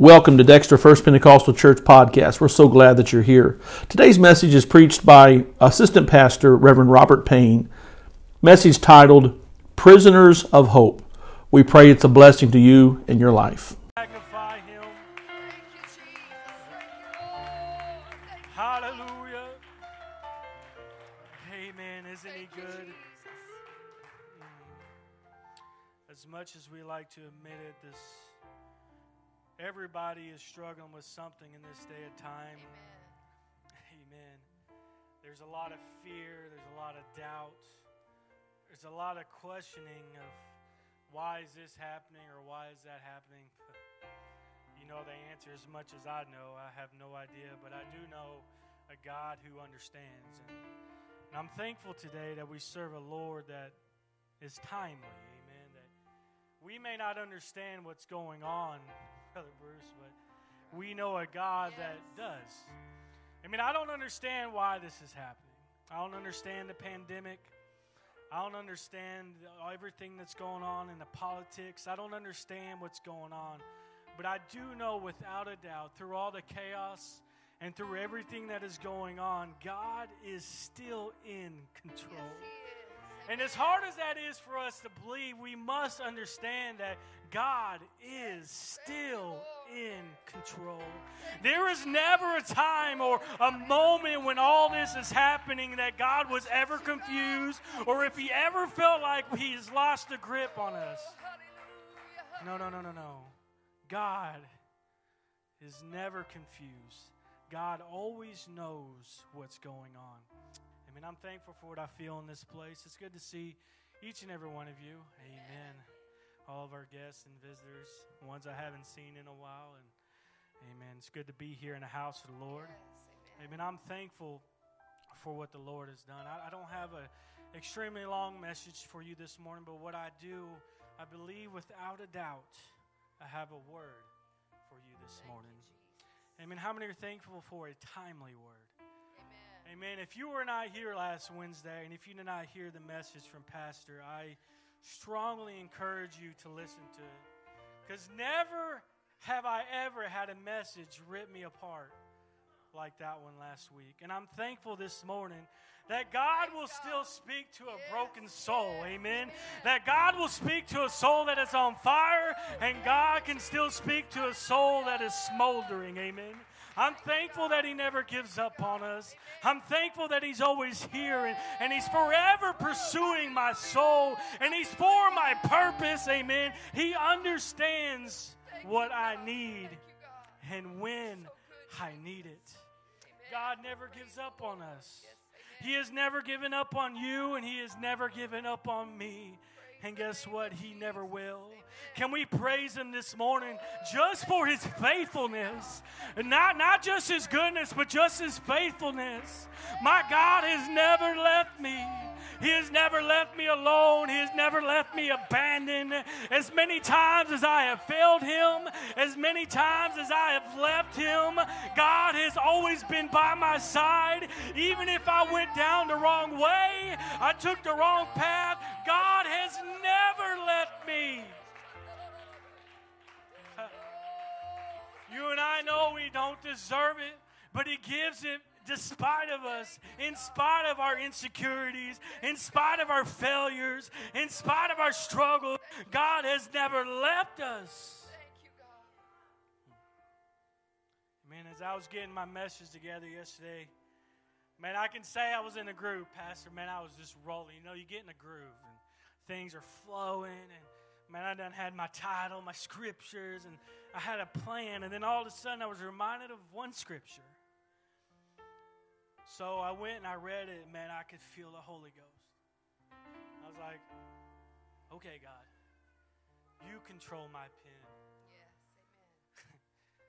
Welcome to Dexter First Pentecostal Church podcast. We're so glad that you're here. Today's message is preached by Assistant Pastor Reverend Robert Payne. Message titled Prisoners of Hope. We pray it's a blessing to you in your life. magnify him. Hallelujah. Amen. Isn't he good? As much as we like to admit it, this everybody is struggling with something in this day of time. Amen. There's a lot of fear, there's a lot of doubt. There's a lot of questioning of why is this happening or why is that happening? You know the answer as much as I know. I have no idea, but I do know a God who understands. And, and I'm thankful today that we serve a Lord that is timely. Amen. That we may not understand what's going on, Brother Bruce, but we know a God that does. I mean, I don't understand why this is happening. I don't understand the pandemic. I don't understand everything that's going on in the politics. I don't understand what's going on. But I do know without a doubt, through all the chaos and through everything that is going on, God is still in control. And as hard as that is for us to believe, we must understand that God is still in control. There is never a time or a moment when all this is happening that God was ever confused or if he ever felt like he's lost the grip on us. No, no, no, no, no. God is never confused. God always knows what's going on. I mean, I'm thankful for what I feel in this place. It's good to see each and every one of you. Amen. All of our guests and visitors, ones I haven't seen in a while. And amen. It's good to be here in the house of the Lord. Amen. I'm thankful for what the Lord has done. I, I don't have an extremely long message for you this morning, but what I do, I believe without a doubt, I have a word for you this morning. Amen. How many are thankful for a timely word? Amen. If you were not here last Wednesday, and if you did not hear the message from Pastor, I strongly encourage you to listen to it. Because never have I ever had a message rip me apart like that one last week. And I'm thankful this morning that God will still speak to a broken soul. Amen. That God will speak to a soul that is on fire, and God can still speak to a soul that is smoldering. Amen. I'm thankful that He never gives up on us. I'm thankful that He's always here and, and He's forever pursuing my soul and He's for my purpose. Amen. He understands what I need and when I need it. God never gives up on us. He has never given up on you, and He has never given up on me. And guess what? He never will. Can we praise him this morning just for his faithfulness? And not, not just his goodness, but just his faithfulness. My God has never left me. He has never left me alone. He has never left me abandoned. As many times as I have failed him, as many times as I have left him, God has always been by my side. Even if I went down the wrong way, I took the wrong path, God has never left me. You and I know we don't deserve it, but He gives it despite of us, in spite of our insecurities, in spite of our failures, in spite of our struggles, God has never left us. Man, as I was getting my message together yesterday, man, I can say I was in a groove, Pastor. Man, I was just rolling. You know, you get in a groove and things are flowing and man, I done had my title, my scriptures, and I had a plan, and then all of a sudden I was reminded of one scripture. So I went and I read it, and man, I could feel the Holy Ghost. I was like, okay, God, you control my pen. Yes, amen.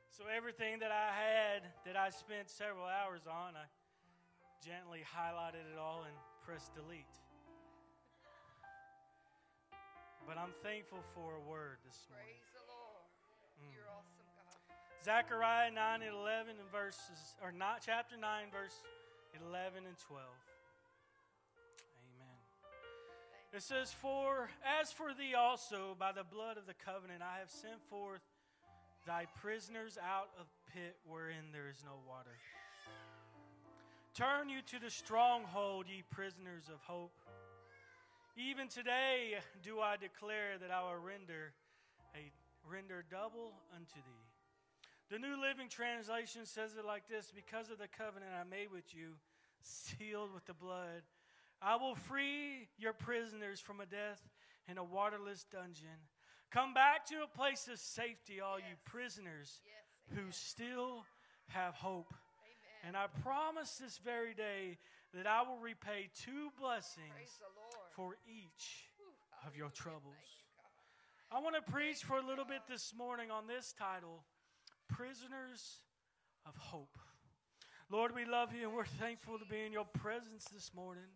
So everything that I had that I spent several hours on, I gently highlighted it all and pressed delete. But I'm thankful for a word this morning. Praise the Lord. Mm. You're awesome, God. Zechariah 9 and 11 and verses, or not chapter 9, verse 11 and 12. Amen. It says, For as for thee also, by the blood of the covenant, I have sent forth thy prisoners out of pit wherein there is no water. Turn you to the stronghold, ye prisoners of hope. Even today do I declare that I will render a render double unto thee. The New Living Translation says it like this Because of the covenant I made with you, sealed with the blood, I will free your prisoners from a death in a waterless dungeon. Come back to a place of safety, all you prisoners Yes. who still have hope. Amen. And I promise this very day that I will repay two blessings Praise the Lord. for each Whew, of your troubles. You, I want to preach for a little bit this morning on this title Prisoners of Hope. Lord, we love you and we're thankful to be in your presence this morning.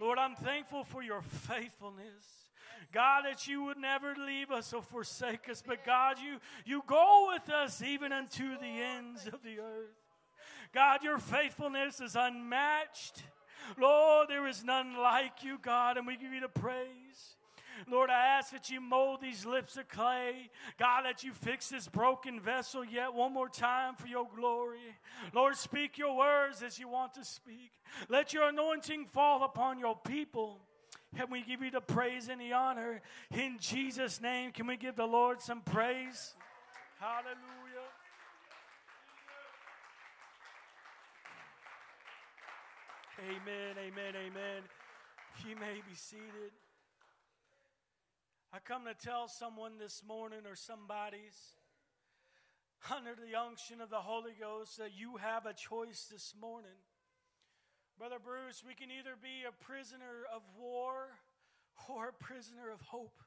Lord, I'm thankful for your faithfulness. God, that you would never leave us or forsake us, but God, you, you go with us even unto the ends of the earth. God, your faithfulness is unmatched. Lord, there is none like you, God, and we give you the praise. Lord, I ask that you mold these lips of clay. God, that you fix this broken vessel yet one more time for your glory. Lord, speak your words as you want to speak. Let your anointing fall upon your people. And we give you the praise and the honor. In Jesus' name, can we give the Lord some praise? Hallelujah. Amen, amen, amen. You may be seated. I come to tell someone this morning or somebody's under the unction of the Holy Ghost that you have a choice this morning. Brother Bruce, we can either be a prisoner of war or a prisoner of hope.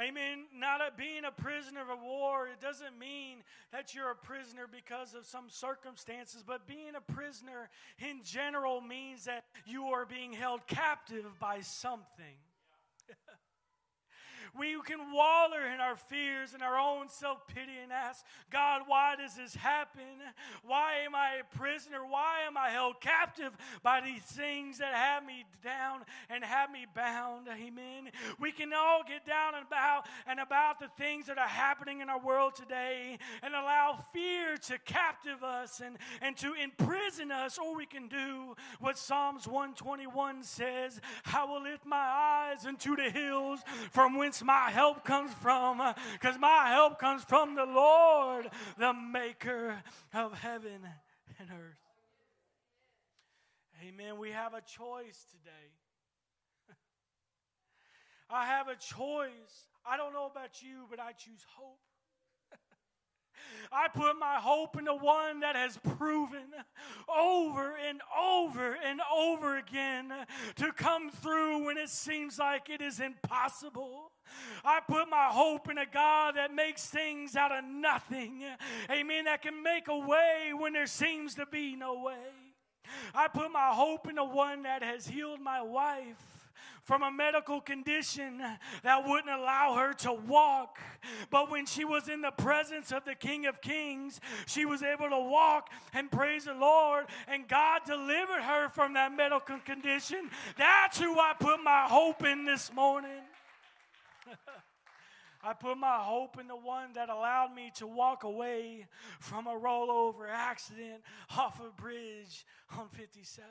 Amen. Not a, being a prisoner of war, it doesn't mean that you're a prisoner because of some circumstances, but being a prisoner in general means that you are being held captive by something. We can waller in our fears and our own self pity and ask, God, why does this happen? Why am I a prisoner? Why am I held captive by these things that have me down and have me bound? Amen. We can all get down and about and about the things that are happening in our world today and allow fear to captive us and, and to imprison us, or we can do what Psalms 121 says I will lift my eyes into the hills from whence my help comes from, because my help comes from the Lord, the maker of heaven and earth. Amen. We have a choice today. I have a choice. I don't know about you, but I choose hope. I put my hope in the one that has proven over and over and over again to come through when it seems like it is impossible. I put my hope in a God that makes things out of nothing. Amen. That can make a way when there seems to be no way. I put my hope in the one that has healed my wife from a medical condition that wouldn't allow her to walk. But when she was in the presence of the King of Kings, she was able to walk and praise the Lord, and God delivered her from that medical condition. That's who I put my hope in this morning. I put my hope in the one that allowed me to walk away from a rollover accident off a bridge on 57.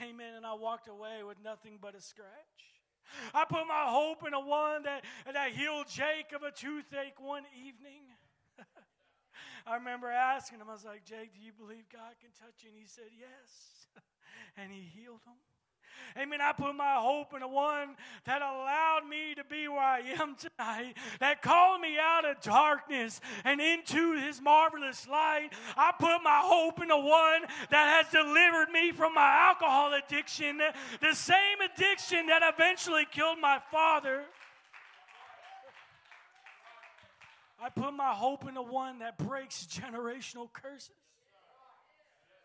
Amen. And I walked away with nothing but a scratch. I put my hope in a one that, that healed Jake of a toothache one evening. I remember asking him, I was like, Jake, do you believe God can touch you? And he said, Yes. And he healed him. Amen. I put my hope in the one that allowed me to be where I am tonight, that called me out of darkness and into his marvelous light. I put my hope in the one that has delivered me from my alcohol addiction, the same addiction that eventually killed my father. I put my hope in the one that breaks generational curses.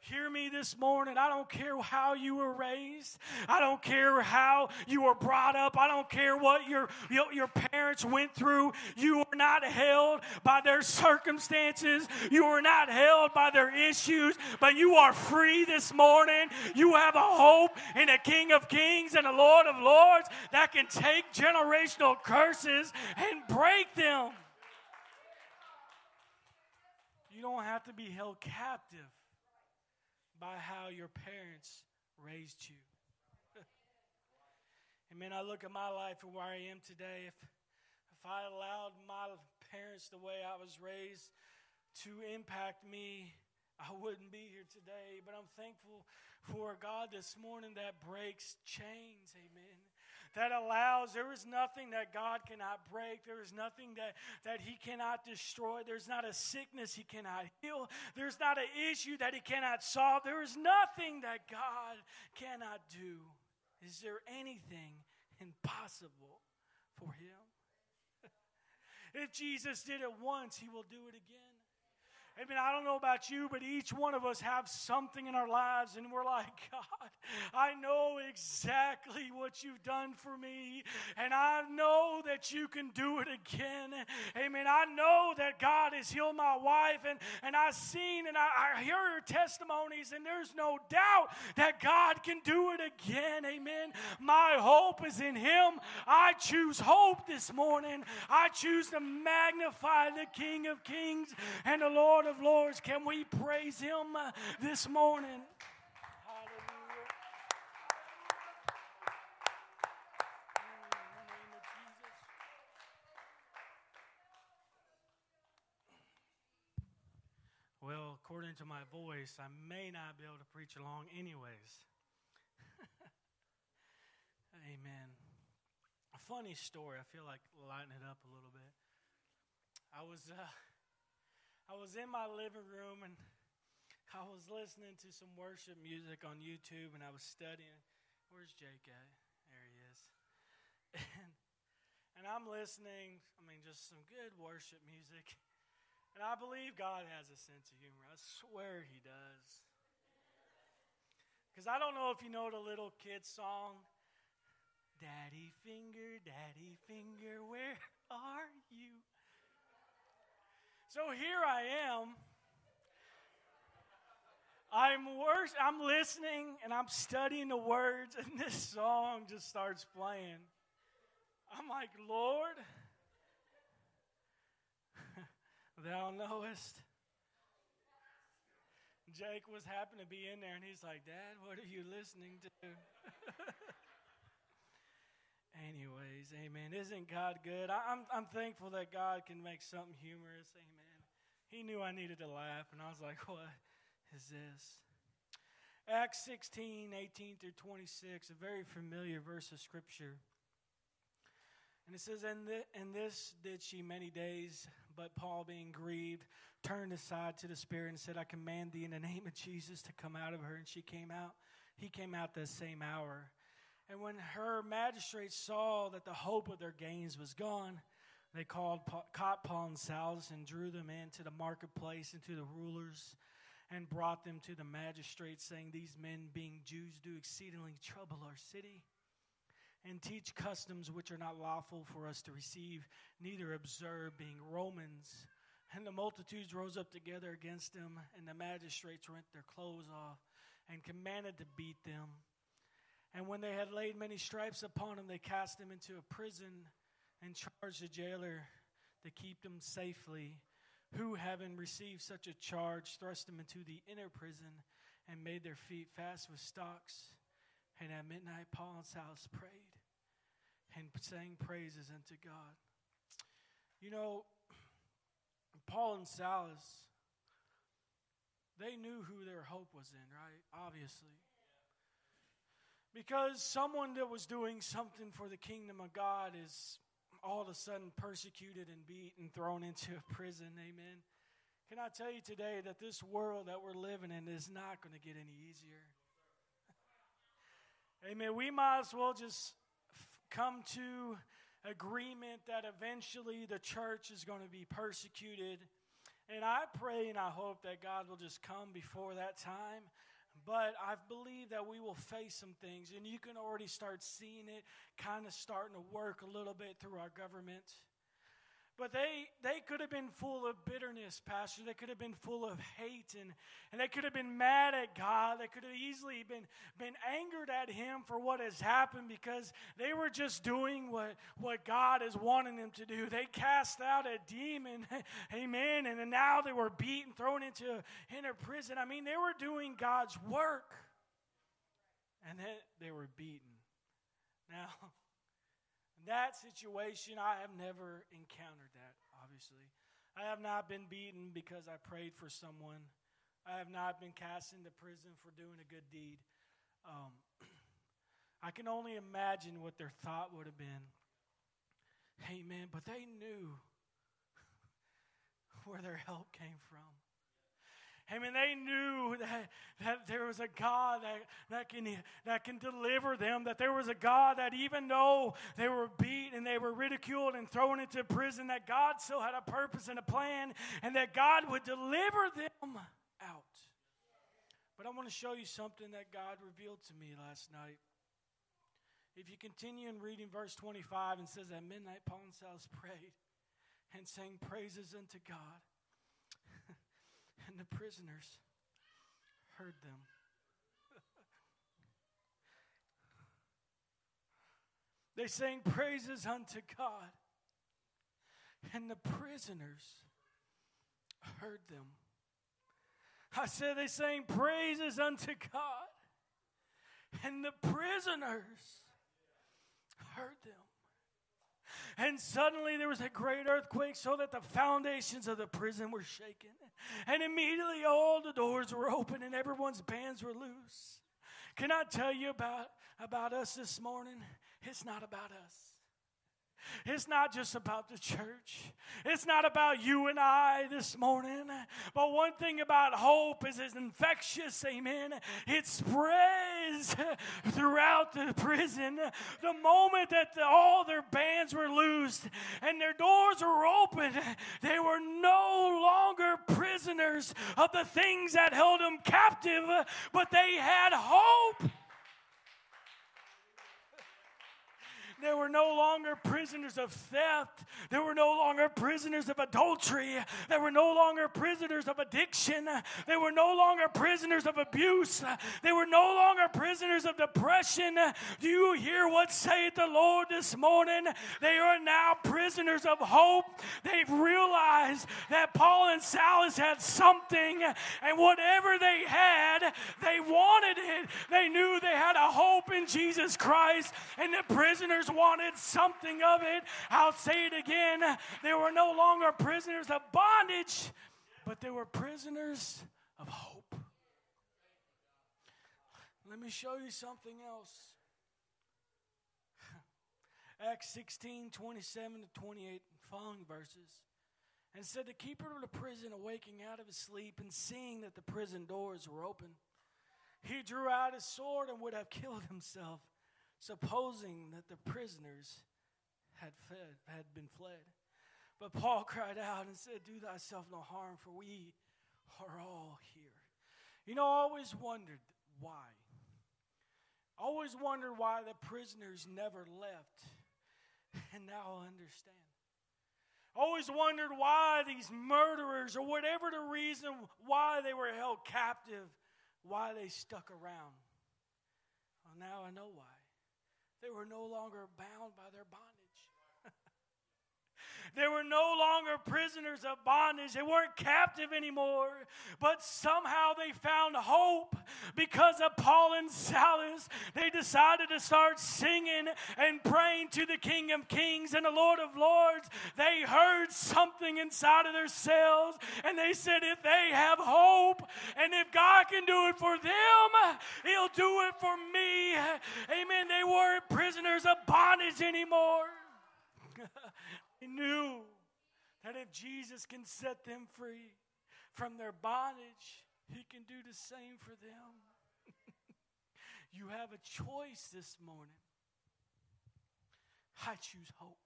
Hear me this morning. I don't care how you were raised. I don't care how you were brought up. I don't care what your, your, your, parents went through. You are not held by their circumstances. You are not held by their issues, but you are free this morning. You have a hope in a King of Kings and a Lord of Lords that can take generational curses and break them. You don't have to be held captive by how your parents raised you. Amen. I look at my life and where I am today. If, if I allowed my parents, the way I was raised, to impact me, I wouldn't be here today. But I'm thankful for God this morning that breaks chains. Amen that allows, there is nothing that God cannot break. There is nothing that, that He cannot destroy. There's not a sickness He cannot heal. There's not an issue that He cannot solve. There is nothing that God cannot do. Is there anything impossible for Him? if Jesus did it once, He will do it again. I mean, I don't know about you, but each one of us have something in our lives, and we're like, God, I know exactly what you've done for me, and I know that you can do it again. Amen. I know that God has healed my wife, and, and I've seen and I, I hear her testimonies, and there's no doubt that God can do it again. Amen. My hope is in Him. I choose hope this morning. I choose to magnify the King of Kings and the Lord Lord of Lords. Can we praise Him uh, this morning? Well, according to my voice, I may not be able to preach along, anyways. Amen. A funny story. I feel like lighting it up a little bit. I was. Uh, I was in my living room and I was listening to some worship music on YouTube and I was studying. Where's Jake at? There he is. And, and I'm listening, I mean, just some good worship music. And I believe God has a sense of humor. I swear He does. Because I don't know if you know the little kid song Daddy Finger, Daddy Finger, where are you? So here I am. I'm worse, I'm listening and I'm studying the words, and this song just starts playing. I'm like, Lord, thou knowest. Jake was happened to be in there and he's like, Dad, what are you listening to? Anyways, amen. Isn't God good? I, I'm, I'm thankful that God can make something humorous. Amen. He knew I needed to laugh, and I was like, what is this? Acts 16, 18 through 26, a very familiar verse of Scripture. And it says, and, th- and this did she many days, but Paul, being grieved, turned aside to the Spirit and said, I command thee in the name of Jesus to come out of her. And she came out. He came out that same hour. And when her magistrates saw that the hope of their gains was gone, they called, caught Paul and Silas and drew them into the marketplace and to the rulers and brought them to the magistrates, saying, These men, being Jews, do exceedingly trouble our city and teach customs which are not lawful for us to receive, neither observe, being Romans. And the multitudes rose up together against them, and the magistrates rent their clothes off and commanded to beat them. And when they had laid many stripes upon them, they cast them into a prison and charged the jailer to keep them safely, who, having received such a charge, thrust them into the inner prison and made their feet fast with stocks. And at midnight, Paul and Silas prayed and sang praises unto God. You know, Paul and Silas, they knew who their hope was in, right? Obviously. Because someone that was doing something for the kingdom of God is all of a sudden persecuted and beat and thrown into a prison. Amen. Can I tell you today that this world that we're living in is not going to get any easier? Amen. We might as well just come to agreement that eventually the church is going to be persecuted. And I pray and I hope that God will just come before that time but I believe that we will face some things, and you can already start seeing it kind of starting to work a little bit through our government. But they, they could have been full of bitterness, Pastor. They could have been full of hate and, and they could have been mad at God. They could have easily been, been angered at Him for what has happened because they were just doing what, what God is wanting them to do. They cast out a demon, amen, and now they were beaten, thrown into, into prison. I mean, they were doing God's work and then they were beaten. Now, that situation, I have never encountered that, obviously. I have not been beaten because I prayed for someone. I have not been cast into prison for doing a good deed. Um, I can only imagine what their thought would have been. Amen. But they knew where their help came from. I mean, they knew that, that there was a God that, that, can, that can deliver them, that there was a God that even though they were beat and they were ridiculed and thrown into prison, that God still had a purpose and a plan, and that God would deliver them out. But I want to show you something that God revealed to me last night. If you continue in reading verse 25, and says, At midnight, Paul and Silas prayed and sang praises unto God and the prisoners heard them. they sang praises unto God, and the prisoners heard them. I said they sang praises unto God, and the prisoners heard them. And suddenly there was a great earthquake, so that the foundations of the prison were shaken. And immediately all the doors were open and everyone's bands were loose. Can I tell you about, about us this morning? It's not about us. It's not just about the church. It's not about you and I this morning. But one thing about hope is it's infectious, amen. It spreads throughout the prison. The moment that the, all their bands were loosed and their doors were open, they were no longer prisoners of the things that held them captive, but they had hope. They were no longer prisoners of theft. They were no longer prisoners of adultery. They were no longer prisoners of addiction. They were no longer prisoners of abuse. They were no longer prisoners of depression. Do you hear what saith the Lord this morning? They are now prisoners of hope. They've realized that Paul and Silas had something, and whatever they had, they wanted it. They knew they had a hope in Jesus Christ, and the prisoners wanted something of it. I'll say it again. They were no longer prisoners of bondage, but they were prisoners of hope. Let me show you something else. Acts 16 27 to 28, following verses. And said, The keeper of the prison, awaking out of his sleep and seeing that the prison doors were open, he drew out his sword and would have killed himself supposing that the prisoners had, fed, had been fled. But Paul cried out and said, Do thyself no harm, for we are all here. You know, I always wondered why. I always wondered why the prisoners never left. And now I understand. I always wondered why these murderers, or whatever the reason why they were held captive, why they stuck around. Well, now I know why. They were no longer bound by their bondage. They were no longer prisoners of bondage. They weren't captive anymore. But somehow they found hope because of Paul and Silas. They decided to start singing and praying to the King of Kings and the Lord of Lords. They heard something inside of themselves and they said, if they have hope and if God can do it for them, He'll do it for me. Amen. They weren't prisoners of bondage anymore. They knew that if Jesus can set them free from their bondage, He can do the same for them. you have a choice this morning. I choose hope.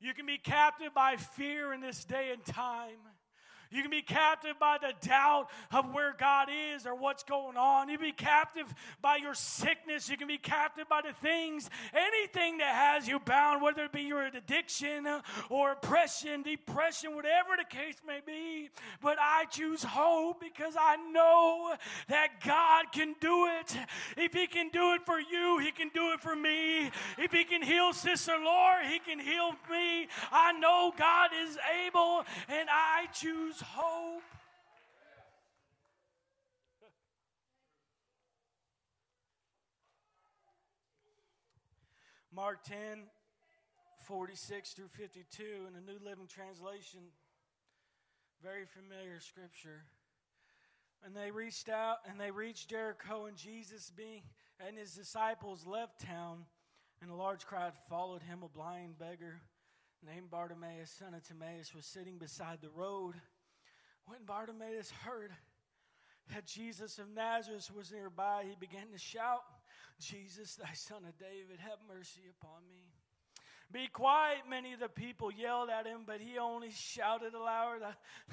You can be captive by fear in this day and time. You can be captive by the doubt of where God is or what's going on. You can be captive by your sickness. You can be captive by the things, anything that has you bound, whether it be your addiction or oppression, depression, whatever the case may be. But I choose hope because I know that God can do it. If He can do it for you, He can do it for me. If He can heal Sister Laura, He can heal me. I know God is able, and I choose hope. Mark 10, 46 through 52 in the New Living Translation. Very familiar scripture. And they reached out and they reached Jericho, and Jesus being and his disciples left town, and a large crowd followed him. A blind beggar named Bartimaeus, son of Timaeus, was sitting beside the road. When Bartimaeus heard that Jesus of Nazareth was nearby, he began to shout, Jesus, thy son of David, have mercy upon me. Be quiet, many of the people yelled at him, but he only shouted aloud,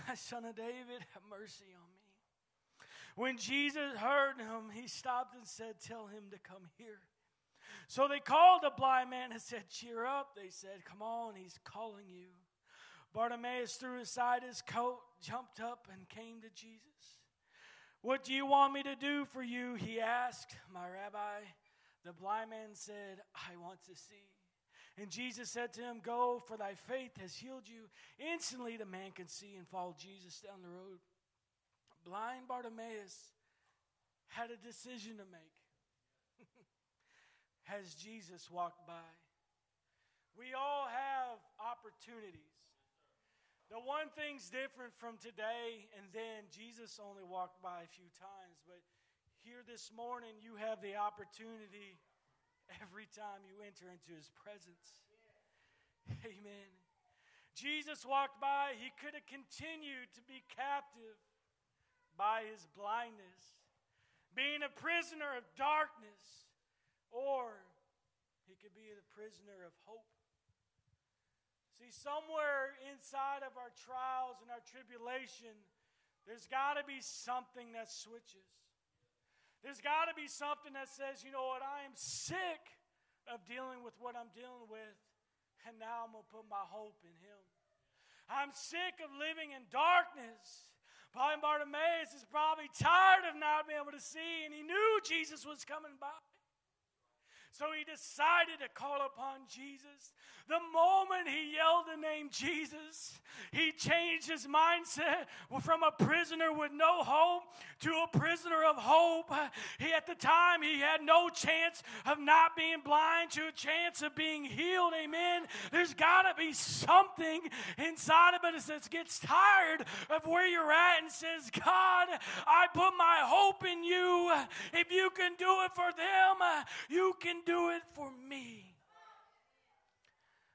Thy son of David, have mercy on me. When Jesus heard him, he stopped and said, Tell him to come here. So they called the blind man and said, Cheer up. They said, Come on, he's calling you. Bartimaeus threw aside his coat, jumped up, and came to Jesus. What do you want me to do for you? He asked. My rabbi, the blind man said, I want to see. And Jesus said to him, Go, for thy faith has healed you. Instantly the man could see and followed Jesus down the road. Blind Bartimaeus had a decision to make as Jesus walked by. We all have opportunities. The one thing's different from today and then, Jesus only walked by a few times, but here this morning, you have the opportunity every time you enter into his presence. Amen. Jesus walked by, he could have continued to be captive by his blindness, being a prisoner of darkness, or he could be the prisoner of hope. See, somewhere inside of our trials and our tribulation, there's got to be something that switches. There's got to be something that says, you know what, I am sick of dealing with what I'm dealing with, and now I'm going to put my hope in Him. I'm sick of living in darkness. Blind Bartimaeus is probably tired of not being able to see, and he knew Jesus was coming by. So he decided to call upon Jesus. The moment he yelled the name Jesus, he changed his mindset from a prisoner with no hope to a prisoner of hope. He, at the time, he had no chance of not being blind to a chance of being healed. Amen. There's got to be something inside of us that gets tired of where you're at and says, God, I put my hope in you. If you can do it for them, you can do it for me.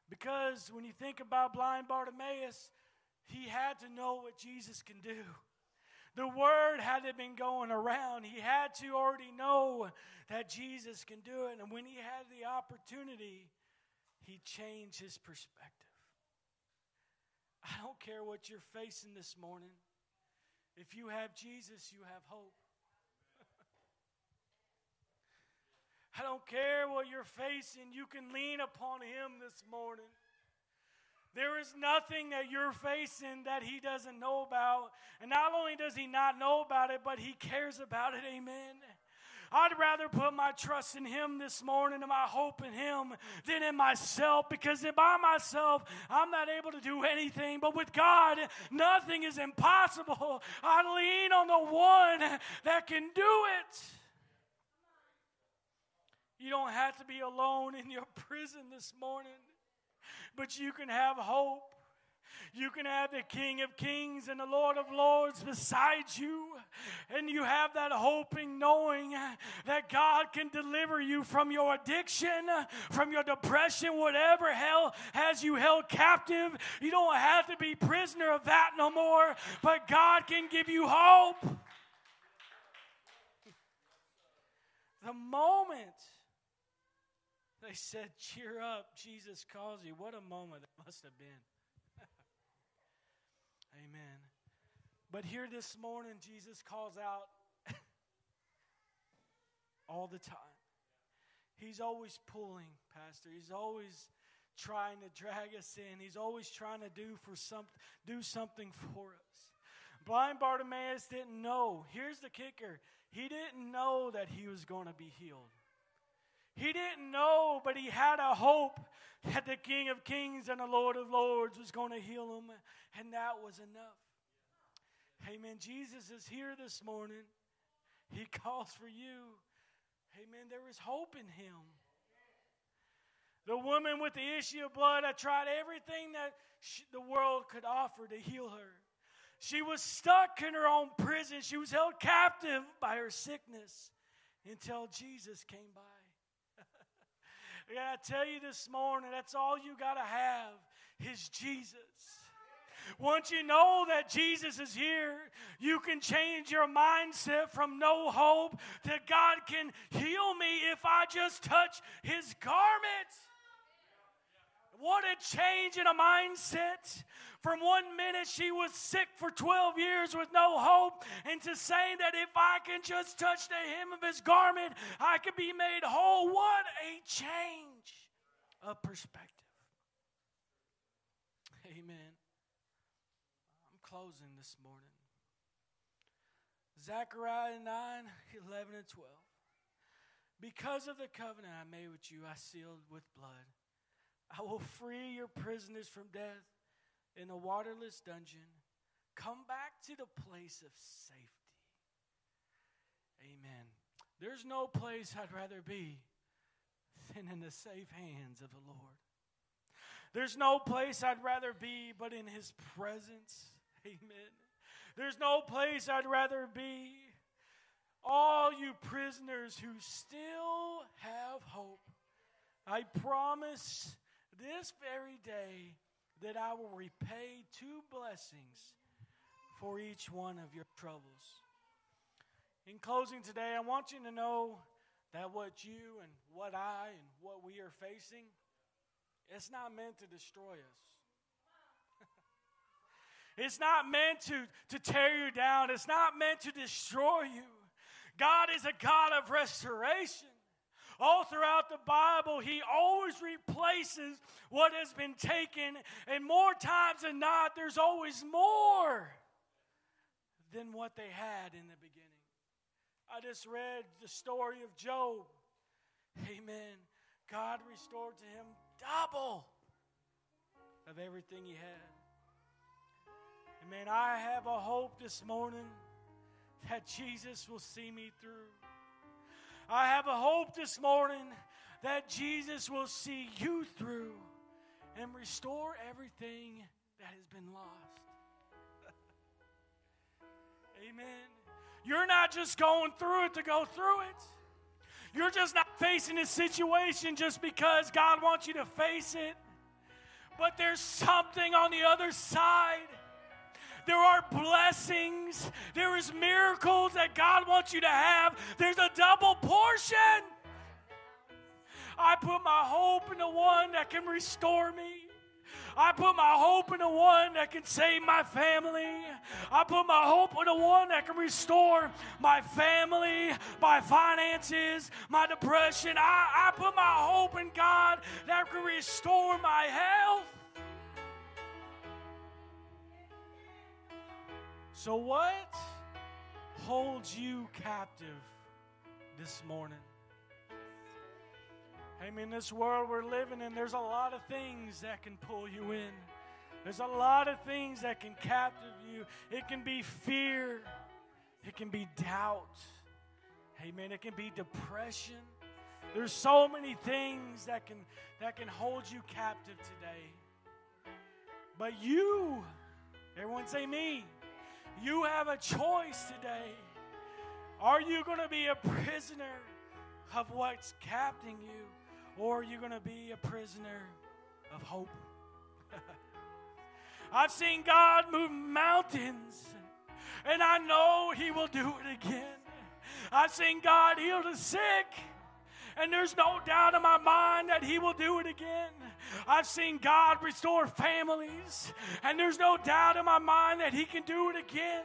Because when you think about blind Bartimaeus, he had to know what Jesus can do. The word had to been going around. He had to already know that Jesus can do it. And when he had the opportunity, he changed his perspective. I don't care what you're facing this morning. If you have Jesus, you have hope. I don't care what you're facing, you can lean upon Him this morning. There is nothing that you're facing that He doesn't know about. And not only does He not know about it, but He cares about it. Amen. I'd rather put my trust in Him this morning and my hope in Him than in myself because if by myself, I'm not able to do anything. But with God, nothing is impossible. I lean on the one that can do it. You don't have to be alone in your prison this morning, but you can have hope. You can have the King of Kings and the Lord of Lords beside you. And you have that hoping, knowing that God can deliver you from your addiction, from your depression, whatever hell has you held captive. You don't have to be prisoner of that no more, but God can give you hope. The moment they said, Cheer up, Jesus calls you. What a moment that must have been. Amen. But here this morning, Jesus calls out all the time. He's always pulling, Pastor. He's always trying to drag us in. He's always trying to do for some, do something for us. Blind Bartimaeus didn't know. Here's the kicker. He didn't know that he was going to be healed. He didn't know, but he had a hope that the King of Kings and the Lord of Lords was going to heal him, and that was enough. Amen. Jesus is here this morning. He calls for you. Amen. There is hope in him. The woman with the issue of blood, I tried everything that she, the world could offer to heal her. She was stuck in her own prison. She was held captive by her sickness until Jesus came by. I tell you this morning, that's all you gotta have is Jesus. Once you know that Jesus is here, you can change your mindset from no hope to God can heal me if I just touch his garment. What a change in a mindset. From one minute she was sick for 12 years with no hope, and to saying that if I can just touch the hem of his garment, I can be made whole. What a change of perspective. Amen. I'm closing this morning. Zechariah 9, 11, and 12. Because of the covenant I made with you, I sealed with blood. I will free your prisoners from death in a waterless dungeon. Come back to the place of safety. Amen. There's no place I'd rather be than in the safe hands of the Lord. There's no place I'd rather be but in His presence. Amen. There's no place I'd rather be. All you prisoners who still have hope, I promise this very day that I will repay two blessings for each one of your troubles. In closing today, I want you to know that what you and what I and what we are facing, it's not meant to destroy us. it's not meant to, to tear you down. It's not meant to destroy you. God is a God of restoration. All throughout the Bible, he always replaces what has been taken, and more times than not, there's always more than what they had in the beginning. I just read the story of Job. Amen. God restored to him double of everything he had. Amen. I have a hope this morning that Jesus will see me through. I have a hope this morning that Jesus will see you through and restore everything that has been lost. Amen. You're not just going through it to go through it. You're just not facing a situation just because God wants you to face it. But there's something on the other side there are blessings. There is miracles that God wants you to have. There's a double portion. I put my hope in the one that can restore me. I put my hope in the one that can save my family. I put my hope in the one that can restore my family, my finances, my depression. I, I put my hope in God that can restore my health. So, what holds you captive this morning? I mean, this world we're living in, there's a lot of things that can pull you in. There's a lot of things that can captive you. It can be fear, it can be doubt. Amen. It can be depression. There's so many things that can that can hold you captive today. But you, everyone say me. You have a choice today. Are you going to be a prisoner of what's capturing you, or are you going to be a prisoner of hope? I've seen God move mountains, and I know He will do it again. I've seen God heal the sick, and there's no doubt in my mind that He will do it again. I've seen God restore families, and there's no doubt in my mind that He can do it again.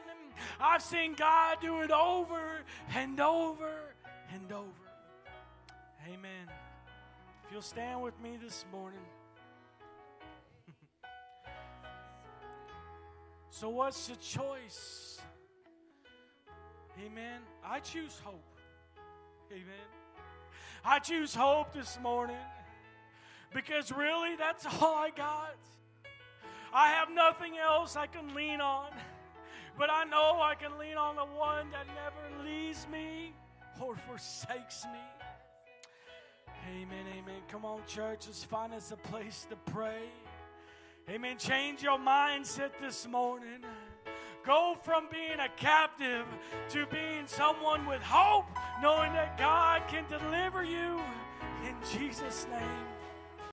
I've seen God do it over and over and over. Amen. If you'll stand with me this morning. so, what's the choice? Amen. I choose hope. Amen. I choose hope this morning because really that's all I got. I have nothing else I can lean on, but I know I can lean on the one that never leaves me or forsakes me. Amen, amen. Come on, church, let's find us a place to pray. Amen. Change your mindset this morning. Go from being a captive to being someone with hope, knowing that God can deliver you in Jesus' name.